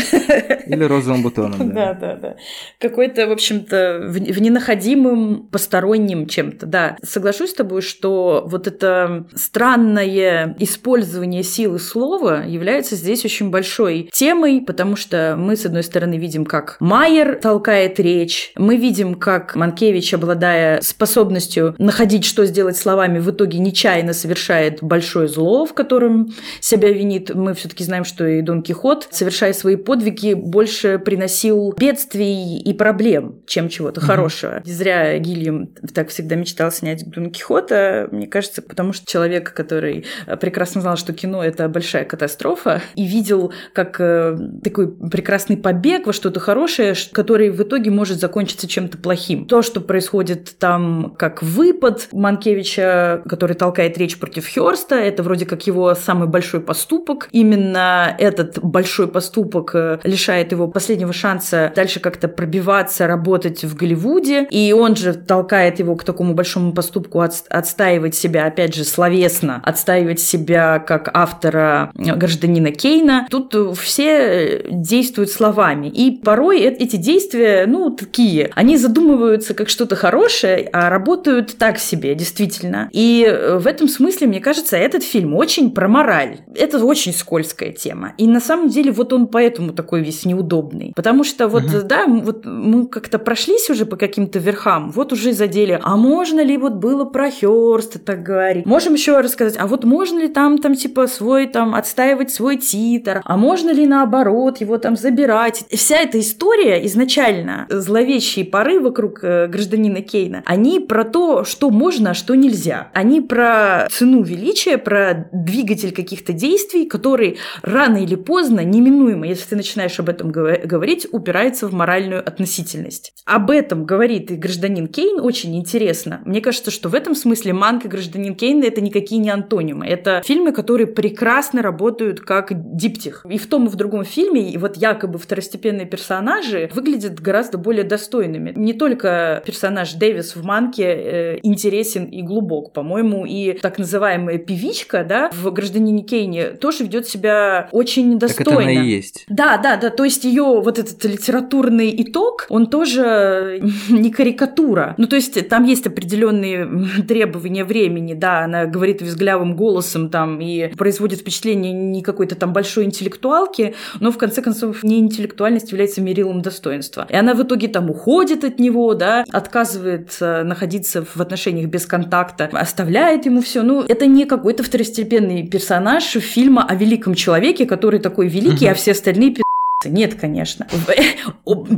Или розовым бутоном, да. Да-да-да. Какой-то, в общем-то, в ненаходимым посторонним чем-то, да. Соглашусь с тобой, что вот это странное использование силы слова является здесь очень большой темой, потому что мы, с одной стороны, видим, как Майер толкает речь, мы видим, как Манкевич, обладая способностью находить, что сделать словами, в итоге нечаянно совершает большое зло, в котором себя винит. Мы все-таки знаем, что и Дон Кихот, совершая свои подвиги, больше приносил бедствий и проблем, чем чего-то mm-hmm. хорошего. Не зря Гильям так всегда мечтал снять Дон Кихота, мне кажется, потому что человек, который прекрасно знал, что кино — это большая катастрофа, и видел как э, такой прекрасный побег во что-то хорошее, который в итоге может закончиться чем-то плохим. То, что происходит там как выпад Манкевича, который толкает речь против Хёрста, это вроде как его самый большой поступок. Именно этот большой поступок э, лишает его последнего шанса дальше как-то пробиваться, работать в Голливуде. И он же толкает его к такому большому поступку от, отстаивать себя, опять же, словесно, отстаивать себя как автора гражданина Кейна. Тут все действуют словами. И порой эти действия, ну, такие, они задумываются как что-то хорошее, а работают так себе, действительно. И в этом смысле, мне кажется, этот фильм очень про мораль. Это очень скользкая тема. И на самом деле вот он поэтому такой весь неудобный. Потому что вот, угу. да, вот мы как-то прошлись уже по каким-то верхам, вот уже задели, а можно ли вот было про Хёрста так говорить? Можем еще рассказать, а вот можно ли там, там, типа, свой, там, отстаивать свой титр? А можно ли наоборот его там забирать? Вся эта история изначально, зловещие поры вокруг э, гражданина Кейна, они про то, что можно, а что нельзя. Они про цену величия, про двигатель каких-то действий, который рано или поздно, неминуемо, если ты начинаешь об этом говорить, упирается в моральную относительность. Об этом говорит и гражданин Кейн очень интересно. Мне кажется, что в этом смысле Манк и гражданин Кейн это никакие не антонимы. Это фильмы, которые прекрасно работают как диптих. И в том, и в другом фильме, и вот якобы второстепенные персонажи выглядят гораздо более достойными. Не только персонаж Дэвис в Манке э, интересен и глубок, по-моему, и так называемая певичка, да, в гражданине Кейне тоже ведет себя очень достойно. Так это она и есть. Да, да, да. То есть ее вот этот литературный итог, он тоже не карикатура. Ну, то есть там есть определенные требования времени, да, она говорит визглявым голосом там и производит впечатление не какой-то там большой интеллектуалки, но в конце концов не интеллектуальность является мерилом достоинства. И она в итоге там уходит от него, да, отказывается находиться в отношениях без контакта, оставляет ему все. Ну, это не какой-то второстепенный персонаж фильма о великом человеке, который такой великий, угу. а все остальные нет, конечно.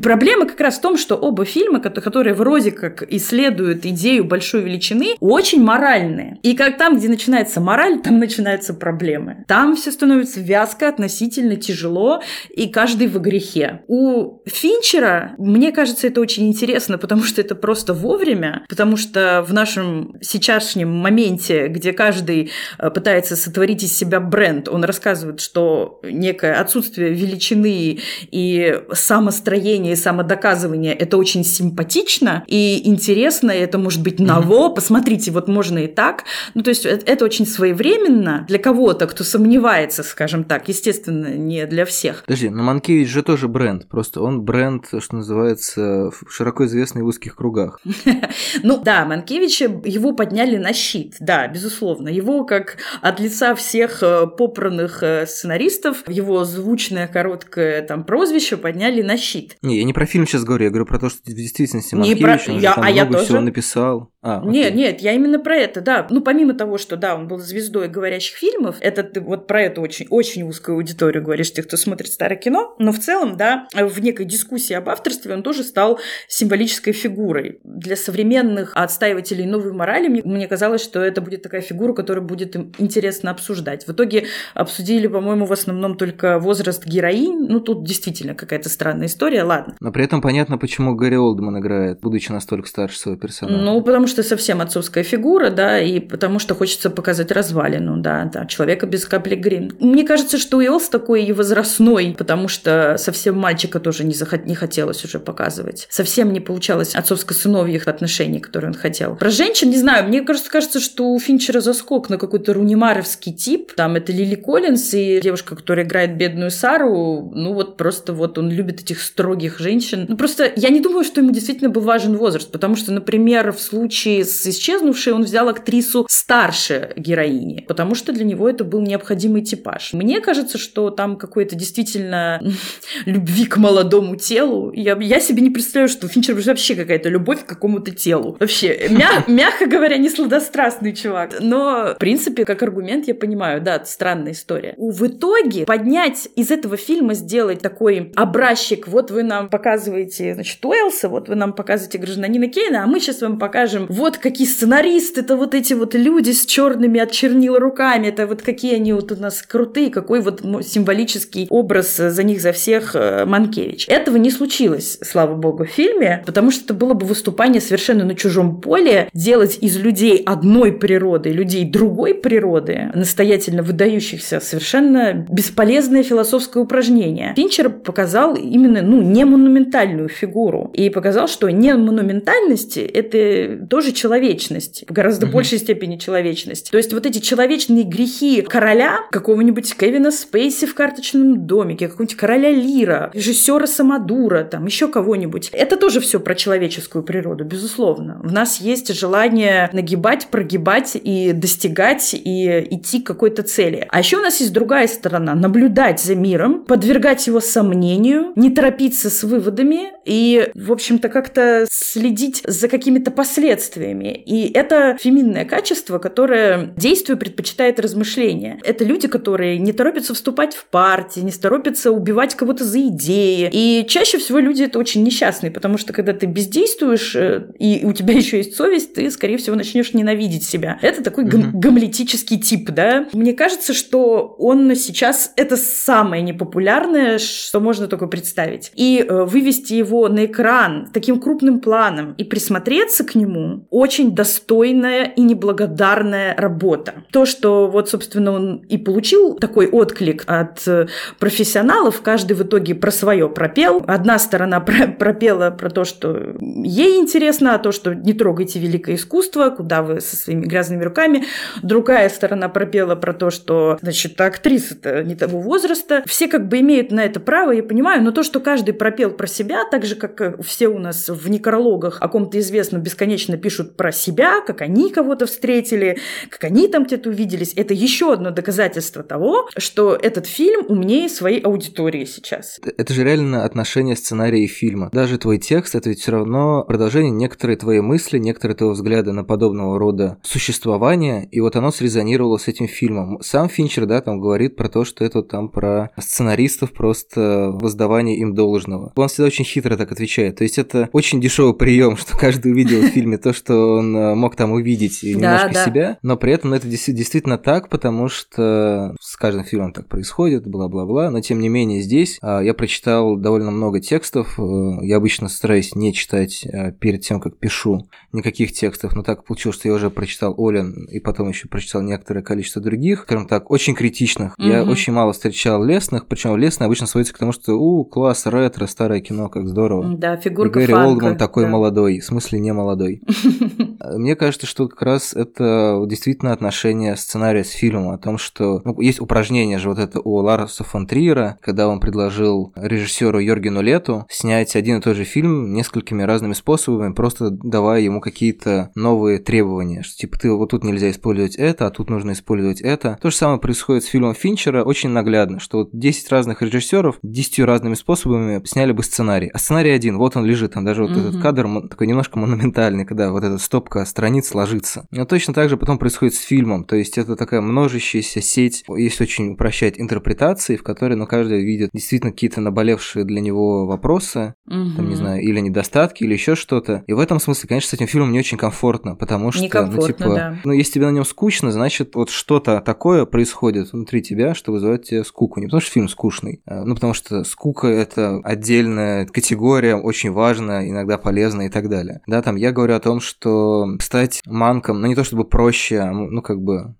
Проблема как раз в том, что оба фильма, которые вроде как исследуют идею большой величины, очень моральные. И как там, где начинается мораль, там начинаются проблемы. Там все становится вязко, относительно тяжело, и каждый в грехе. У Финчера, мне кажется, это очень интересно, потому что это просто вовремя, потому что в нашем сейчасшнем моменте, где каждый э, пытается сотворить из себя бренд, он рассказывает, что некое отсутствие величины и самостроение, и самодоказывание – это очень симпатично и интересно, и это может быть ново, mm-hmm. посмотрите, вот можно и так. Ну, то есть это, это очень своевременно для кого-то, кто сомневается, скажем так, естественно, не для всех. Подожди, но Манкевич же тоже бренд, просто он бренд, что называется, широко известный в узких кругах. Ну да, Манкевича, его подняли на щит, да, безусловно. Его как от лица всех э, попранных э, сценаристов, его звучная короткая свое там прозвище подняли на щит. Не, я не про фильм сейчас говорю, я говорю про то, что в действительности Не Маркевич, про- он же я- там а я много тоже. всего написал. А, Нет, окей. нет, я именно про это, да. Ну, помимо того, что, да, он был звездой говорящих фильмов, это ты вот про эту очень, очень узкую аудиторию говоришь, тех, кто смотрит старое кино, но в целом, да, в некой дискуссии об авторстве он тоже стал символической фигурой. Для современных отстаивателей новой морали мне, мне казалось, что это будет такая фигура, которую будет им интересно обсуждать. В итоге обсудили, по-моему, в основном только возраст героинь. Ну, тут действительно какая-то странная история, ладно. Но при этом понятно, почему Гарри Олдман играет, будучи настолько старше своего персонажа. Ну, потому что совсем отцовская фигура, да, и потому что хочется показать развалину, да, да, человека без капли грин. Мне кажется, что Уэллс такой и возрастной, потому что совсем мальчика тоже не, захот- не хотелось уже показывать. Совсем не получалось отцовско-сыновьих отношений, которые он хотел. Про женщин, не знаю, мне кажется, кажется, что у Финчера заскок на какой-то рунимаровский тип. Там это Лили Коллинз и девушка, которая играет бедную Сару. Ну, вот просто вот он любит этих строгих женщин. Ну, просто я не думаю, что ему действительно был важен возраст, потому что, например, в случае с исчезнувшей он взял актрису старше героини, потому что для него это был необходимый типаж. Мне кажется, что там какой-то действительно любви к молодому телу. Я, я себе не представляю, что у Финчера вообще какая-то любовь к какому-то телу. Вообще, мя- мягко говоря, не сладострастный чувак. Но, в принципе, как аргумент я понимаю, да, это странная история. В итоге поднять из этого фильма, сделать такой образчик, вот вы нам показываете, значит, Уэлса, вот вы нам показываете гражданина Кейна, а мы сейчас вам покажем, вот какие сценаристы, это вот эти вот люди с черными от чернила руками, это вот какие они вот у нас крутые, какой вот символический образ за них за всех э, Манкевич. Этого не случилось, слава богу, в фильме, потому что это было бы выступание совершенно на чужом поле, делать из людей одной природы, людей другой природы, настоятельно выдающихся, совершенно бесполезное философское упражнение. Финчер показал именно, ну, не монументальную фигуру. И показал, что не монументальности — это тоже человечность, в гораздо Мгм. большей степени человечность. То есть вот эти человечные грехи короля, какого-нибудь Кевина Спейси в карточном домике, какого-нибудь короля Лира, режиссера Самодура, там еще кого-нибудь. Это тоже все про человеческую природу, безусловно. В нас есть желание нагибать, прогибать и достигать, и идти к какой-то цели. А еще у нас есть другая сторона. Наблюдать за миром, подвергать его сомнению, не торопиться с выводами и, в общем-то, как-то следить за какими-то последствиями. И это феминное качество, которое действию предпочитает размышления. Это люди, которые не торопятся вступать в партии, не торопятся убивать кого-то за идеи. И чаще всего люди это очень несчастные, потому что когда ты бездействуешь, э, и у тебя еще есть совесть, ты, скорее всего, начнешь ненавидеть себя. Это такой гам- гамлетический тип, да? Мне кажется, что он сейчас это самое непопулярное, что можно только представить. И э, вывести его на экран таким крупным планом и присмотреться к нему очень достойная и неблагодарная работа. То, что вот, собственно, он и получил такой отклик от э, профессионалов, каждый в итоге про свое пропел. Одна сторона про- пропела про то, что ей интересно, а то, что не трогайте великое искусство, куда вы со своими грязными руками. Другая сторона пропела про то, что, значит, актриса-то не того возраста. Все как бы имеют на это право, я понимаю, но то, что каждый пропел про себя, так же, как э, все у нас в некрологах о ком-то известном бесконечно пишут про себя, как они кого-то встретили, как они там где-то увиделись, это еще одно доказательство того, что этот фильм умнее своей аудитории сейчас. Это же реально отношение сценария и фильма. Даже твой текст это ведь все равно продолжение некоторые твои мысли, некоторые твои взгляды на подобного рода существование, и вот оно срезонировало с этим фильмом. Сам Финчер, да, там говорит про то, что это там про сценаристов просто воздавание им должного. Он всегда очень хитро так отвечает. То есть это очень дешевый прием, что каждый увидел в фильме то, что он э, мог там увидеть и немножко да. себя, но при этом ну, это действительно так, потому что с каждым фильмом так происходит, бла-бла-бла. Но тем не менее здесь а, я прочитал довольно много текстов. Э, Я обычно стараюсь не читать э, перед тем, как пишу никаких текстов, но так получилось, что я уже прочитал Олен и потом еще прочитал некоторое количество других, скажем так, очень критичных. Я очень мало встречал лесных, причем лесные обычно сводится к тому, что у, класс, ретро, старое кино, как здорово. Да, И фигурка Гэри фанка, Олдман такой да. молодой, в смысле не молодой. Мне кажется, что как раз это действительно отношение сценария с фильмом, о том, что ну, есть упражнение же вот это у Ларса фон Триера, когда он предложил режиссеру Йоргену Лету снять один и тот же фильм несколькими разными способами, просто давая ему какие-то новые требования, что типа ты вот тут нельзя использовать это, а тут нужно использовать это. То же самое происходит с фильмом Финчера очень наглядно, что вот 10 разных режиссеров 10 разными способами сняли бы сценарий. А сценарий один, вот он лежит, там даже вот mm-hmm. этот кадр такой немножко монументальный, когда вот эта стопка страниц ложится. Но точно так же потом происходит с фильмом, то есть это такая множащаяся сеть, если очень упрощать, интерпретации, в которой, ну, каждый видит действительно какие-то наболевшие для него вопросы, mm-hmm. там, не знаю, или недостатки, или еще что-то. И в этом смысле, конечно, с этим фильмом не очень комфортно, потому что, ну, типа, да. ну, если тебе на нем скучно, значит, вот что-то такое происходит внутри тебя, что вызывает тебе скуку. Не потому что фильм скучный, а, ну, потому что скука – это отдельная категория, очень важная, иногда полезная и так далее. Да, там я говорю о том, что стать манком, ну, не то чтобы проще, а, ну, как бы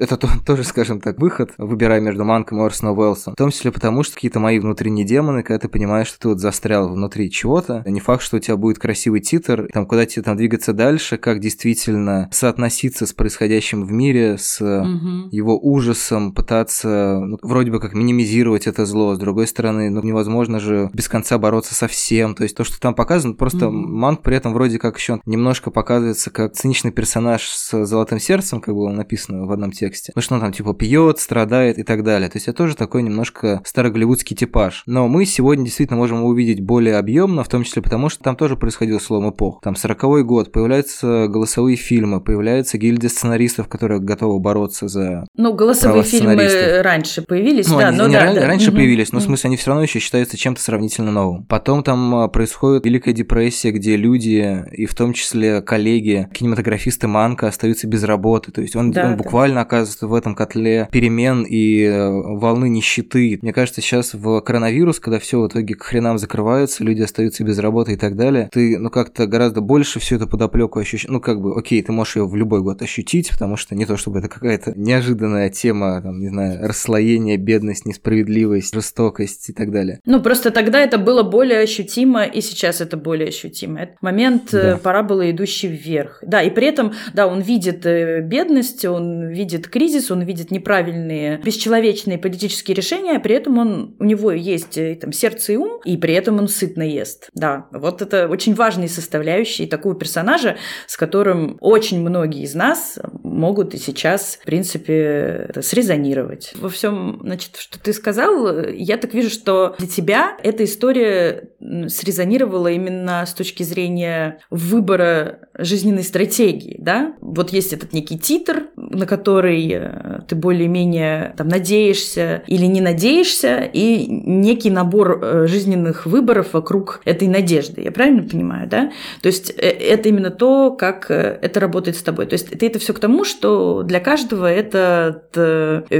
это то, тоже, скажем так, выход, выбирая между Манком и Орсоном Уэллсом. В том числе потому, что какие-то мои внутренние демоны, когда ты понимаешь, что ты вот застрял внутри чего-то, не факт, что у тебя будет красивый титр, там, куда тебе там двигаться дальше, как действительно соотноситься с происходящим в мире, с угу. его ужасом, пытаться ну, вроде бы как минимизировать это зло. С другой стороны, ну, невозможно же без конца бороться со всем. То есть то, что там показано, просто угу. Манк при этом вроде как еще немножко показывается как циничный персонаж с золотым сердцем, как было написано в одном тексте. Ну что он там типа пьет, страдает и так далее. То есть это тоже такой немножко староголливудский типаж. Но мы сегодня действительно можем его увидеть более объемно, в том числе потому, что там тоже происходил слом эпох. Там 40 год, появляются голосовые фильмы, появляется гильдия сценаристов, которые готовы бороться за Ну, голосовые фильмы раньше появились, ну, да, они, но они да, ран, да. раньше появились, но в смысле они все равно еще считаются чем-то сравнительно новым. Потом там а, происходит Великая депрессия, где люди, и в том числе коллеги, кинематографисты Манка остаются без работы. То есть он, да, он буквально оказывается в этом котле перемен и э, волны нищеты. Мне кажется, сейчас в коронавирус, когда все в итоге к хренам закрывается, люди остаются без работы и так далее, ты, ну, как-то гораздо больше всю эту подоплеку ощущаешь. Ну, как бы, окей, ты можешь ее в любой год ощутить, потому что не то, чтобы это какая-то неожиданная тема, там, не знаю, расслоение, бедность, несправедливость, жестокость и так далее. Ну, просто тогда это было более ощутимо, и сейчас это более ощутимо. Этот момент э, да. пора было идущий вверх. Да, и при этом, да, он видит э, бедность, он видит кризис, он видит неправильные, бесчеловечные политические решения, а при этом он, у него есть э, там, сердце и ум, и при этом он сытно ест. Да, вот это очень важные составляющие такого персонажа, с которым очень многие из нас могут и сейчас, в принципе, срезонировать. Во всем, значит, что ты сказал, я так вижу, что для тебя эта история срезонировала именно с точки зрения выбора жизненной стратегии, да? Вот есть этот некий титр, на который э, ты более-менее там надеешься или не надеешься, и некий набор э, жизненных выборов вокруг этой надежды. Я правильно понимаю, да? То есть э, это именно то, как это работает с тобой. То есть ты это все к тому, что для каждого этот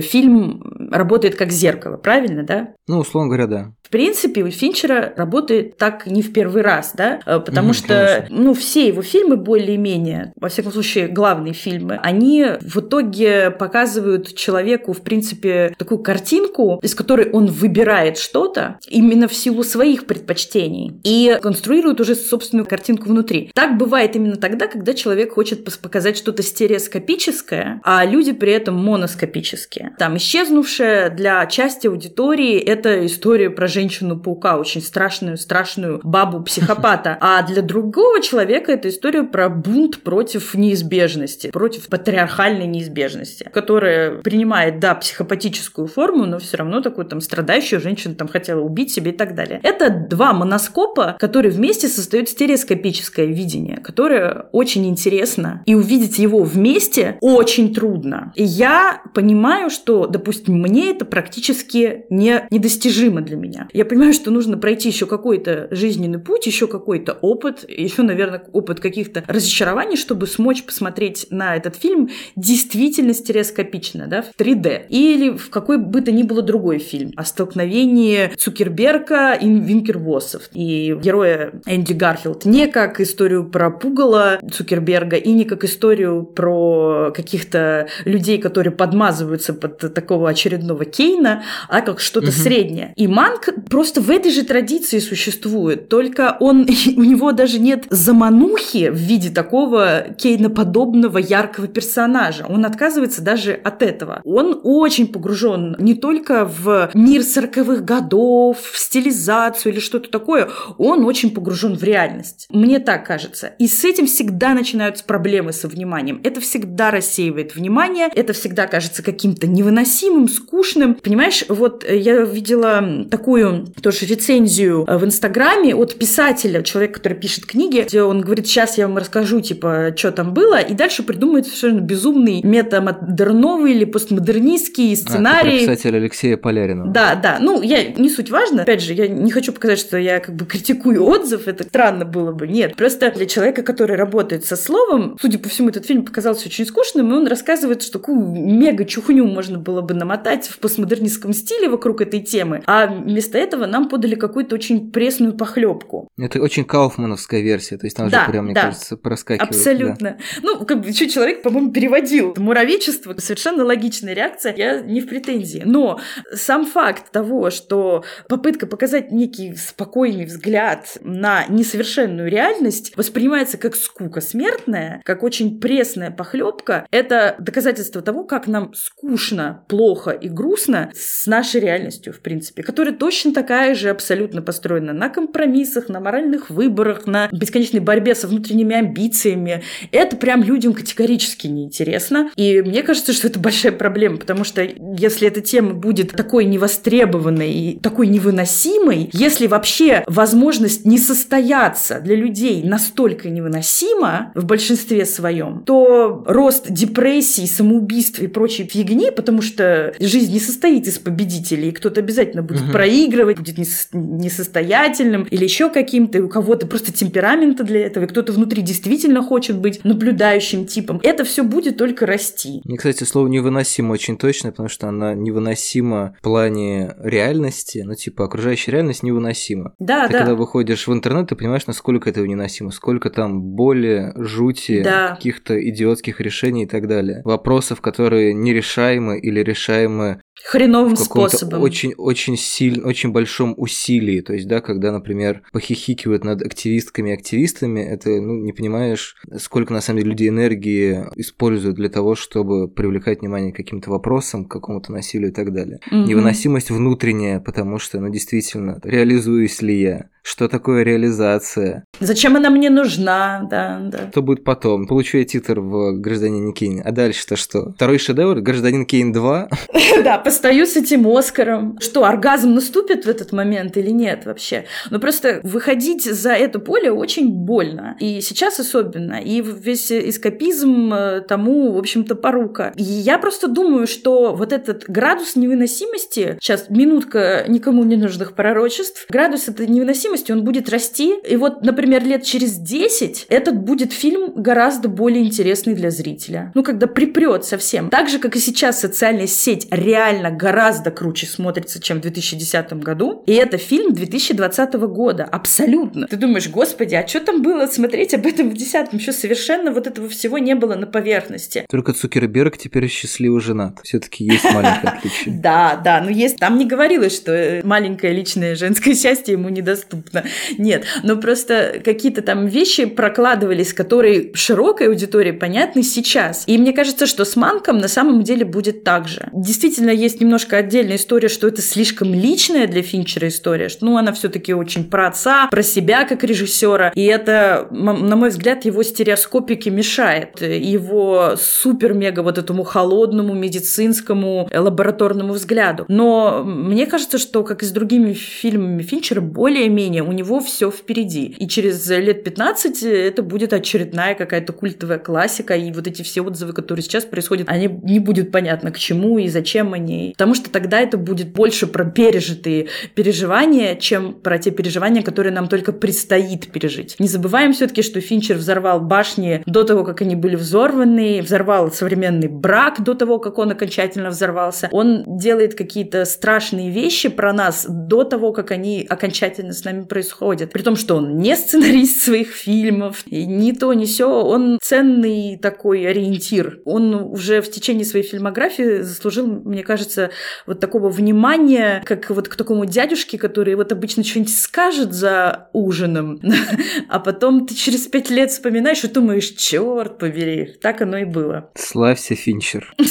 фильм работает как зеркало, правильно, да? Ну, условно говоря, да. В принципе, у Финчера работает так не в первый раз, да, потому угу, что, конечно. ну, все его фильмы более-менее, во всяком случае, главные фильмы, они в итоге показывают человеку, в принципе, такую картинку, из которой он выбирает что-то именно в силу своих предпочтений и конструирует уже собственную картинку внутри. Так бывает именно тогда, когда человек хочет показать что-то стереоскопическое, а люди при этом моноскопические. Там исчезнувшая для части аудитории это история про женщину-паука, очень страшную, страшную бабу-психопата. А для другого человека это история про бунт против неизбежности, против патриархальной неизбежности, которая принимает, да, психопатическую форму, но все равно такую там страдающую женщину там хотела убить себе и так далее. Это два моноскопа, которые вместе создают стереоскопическое видение, которое очень интересно, и увидеть его вместе очень трудно. И я понимаю, что, допустим, мне это практически не, недостижимо для меня. Я понимаю, что нужно пройти еще какой-то жизненный путь, еще какой-то опыт, еще, наверное, опыт каких-то разочарований, чтобы смочь посмотреть на этот фильм действительно стереоскопично, да, в 3D. Или в какой бы то ни было другой фильм о столкновении Цукерберга и Винкервоссов и героя Энди Гарфилд. Не как историю про пугало Цукерберга и не как историю про каких-то людей, которые подмазываются под такого очередного Кейна, а как что-то угу. среднее. И Манк просто в этой же традиции существует, только он, у него даже нет заманухи в виде такого кейноподобного яркого персонажа. Он отказывается даже от этого. Он очень погружен не только в мир сороковых годов, в стилизацию или что-то такое, он очень погружен в реальность. Мне так кажется. И с этим всегда начинаются проблемы со вниманием. Это всегда рассеивает внимание, это всегда кажется каким-то невыносимым, скучным. Понимаешь, вот я видела такую тоже рецензию в Инстаграме от писателя, человека, который пишет книги, где он говорит, сейчас я вам расскажу, типа, что там было, и дальше придумает совершенно безумный метамодерновый или постмодернистский сценарий. А, писатель Алексея Полярина. Да, да. Ну, я не суть важно. Опять же, я не хочу показать, что я как бы критикую отзыв, это странно было бы. Нет. Просто для человека, который работает со словом, судя по всему, этот фильм показался очень скучным, и он рассказывает, что такую мега чухню можно было бы намотать в постмодернистском стиле вокруг этой темы, а вместо этого нам подали какую-то очень пресную похлебку. Это очень кауфмановская версия, то есть там да, же прям, мне да, кажется, проскакивает. Абсолютно. Да. Ну, как бы, что человек, по-моему, переводил. Муравечество, совершенно логичная реакция, я не в претензии. Но сам факт того, что попытка показать некий спокойный взгляд на несовершенную реальность воспринимается как скука смертная, как очень пресная похлебка, это доказательство того, как нам скучно, плохо и грустно с нашей реальностью, в принципе, которая точно такая же абсолютно построена на компромиссах, на моральных выборах, на бесконечной борьбе со внутренними амбициями. Это прям людям категорически неинтересно. И мне кажется, что это большая проблема, потому что если эта тема будет такой невостребованной и такой невыносимой, если вообще возможность не состояться для людей настолько невыносима в большинстве своем, то рост депрессии, самоубийств и прочей фигни, потому что жизнь не состоит из победителей, кто-то обязательно будет угу. проигрывать, будет несостоятельным или еще каким-то, и у кого-то просто темперамента для этого, и кто-то внутри действительно хочет быть наблюдающим типом. Это все будет только расти. Мне, кстати, слово невыносимо очень точно, потому что она невыносима в плане реальности, ну, типа, окружающая реальность невыносима. Да, ты да. когда выходишь в интернет, ты понимаешь, насколько это невыносимо, сколько там боли, жути, да. каких-то идиотских решений и так далее. Вопросов, которые нерешаемы или решаемы хреновым способом. Очень, очень сильно, очень большом усилии. То есть, да, когда, например, похихикивают над активистками и активистами, это, ну, не понимаешь, сколько на самом деле люди энергии используют для того, чтобы привлекать внимание к каким-то вопросам, к какому-то насилию и так далее. Угу. Невыносимость внутренняя, потому что, ну, действительно, реализуюсь ли я? Что такое реализация? Зачем она мне нужна? Да, да. Что будет потом? Получу я титр в «Гражданине Кейн». А дальше-то что? Второй шедевр? «Гражданин Кейн 2»? Да, постою с этим Оскаром. Что, оргазм наступит в этот момент или нет вообще? Но ну, просто выходить за это поле очень больно. И сейчас особенно. И весь эскапизм э, тому, в общем-то, порука. И я просто думаю, что вот этот градус невыносимости, сейчас минутка никому не нужных пророчеств, градус этой невыносимости, он будет расти. И вот, например, лет через 10 этот будет фильм гораздо более интересный для зрителя. Ну, когда припрет совсем. Так же, как и сейчас социальная сеть реально гораздо круче смотрится, чем в 2010 году. И это фильм 2020 года. Абсолютно. Ты думаешь, господи, а что там было смотреть об этом в 10 Еще совершенно вот этого всего не было на поверхности. Только Цукерберг теперь счастливо женат. Все-таки есть маленькое отличие. Да, да, но есть. Там не говорилось, что маленькое личное женское счастье ему недоступно. Нет, но просто какие-то там вещи прокладывались, которые широкой аудитории понятны сейчас. И мне кажется, что с Манком на самом деле будет так же. Действительно, есть немножко отдельная история, что это слишком личная для Финчера история, что ну, она все-таки очень про отца, про себя как режиссера. И это, на мой взгляд, его стереоскопике мешает. Его супер-мега вот этому холодному медицинскому лабораторному взгляду. Но мне кажется, что, как и с другими фильмами Финчера, более-менее у него все впереди. И через лет 15 это будет очередная какая-то культовая классика, и вот эти все отзывы, которые сейчас происходят, они не будет понятно к чему и зачем они. Потому что тогда это будет больше про пережитые переживания, чем про те переживания, которые нам только предстоит пережить. Не забываем все-таки, что Финчер взорвал башни до того, как они были взорваны, взорвал современный брак до того, как он окончательно взорвался. Он делает какие-то страшные вещи про нас до того, как они окончательно с нами нами происходит. При том, что он не сценарист своих фильмов, и ни то, ни сё, он ценный такой ориентир. Он уже в течение своей фильмографии заслужил, мне кажется, вот такого внимания, как вот к такому дядюшке, который вот обычно что-нибудь скажет за ужином, а потом ты через пять лет вспоминаешь и думаешь, черт побери, так оно и было. Славься, Финчер.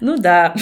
Ну да.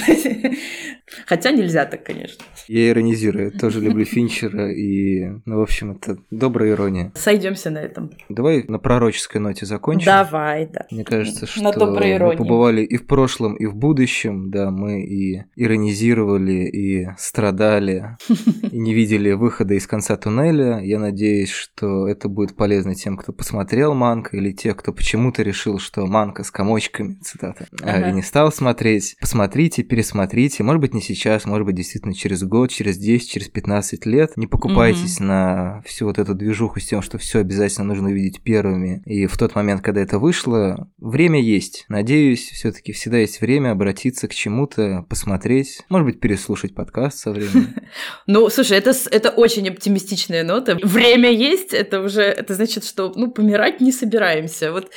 Хотя нельзя так, конечно. Я иронизирую, тоже люблю Финчера, и, ну, в общем, это добрая ирония. Сойдемся на этом. Давай на пророческой ноте закончим. Давай, да. Мне кажется, что На доброй мы иронии. побывали и в прошлом, и в будущем, да, мы и иронизировали, и страдали, и не видели выхода из конца туннеля. Я надеюсь, что это будет полезно тем, кто посмотрел Манка, или тех, кто почему-то решил, что Манка с комочками, цитата, а, Ага. и не стал смотреть. Посмотрите, пересмотрите, может быть, не сейчас, может быть, действительно через год, через 10, через 15 лет. Не покупайтесь на всю вот эту движуху с тем, что все обязательно нужно увидеть первыми. И в тот момент, когда это вышло, время есть. Надеюсь, все-таки всегда есть время обратиться к чему-то, посмотреть, может быть, переслушать подкаст со временем. Ну, слушай, это, это очень оптимистичная нота. Время есть, это уже, это значит, что, ну, помирать не собираемся. Вот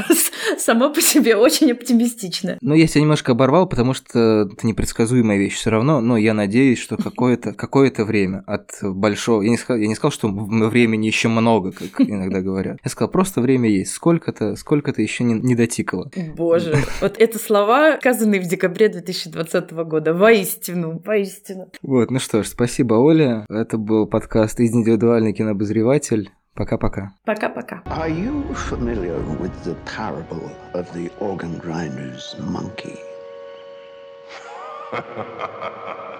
само по себе очень оптимистично. Ну, я себя немножко оборвал, потому что это непредсказуемая вещь все равно, но я надеюсь, что какое-то какое время от большого... Я не, сказал, я не сказал, что времени еще много, как иногда говорят. Я сказал, просто время есть. Сколько-то, сколько-то еще не, не дотикало. Боже, вот это слова, сказанные в декабре 2020 года. Воистину, воистину. Вот, ну что ж, спасибо, Оля. Это был подкаст «Индивидуальный кинообозреватель». Пока-пока. Пока-пока. Are you familiar with the parable of the organ grinder's monkey? ha ha ha ha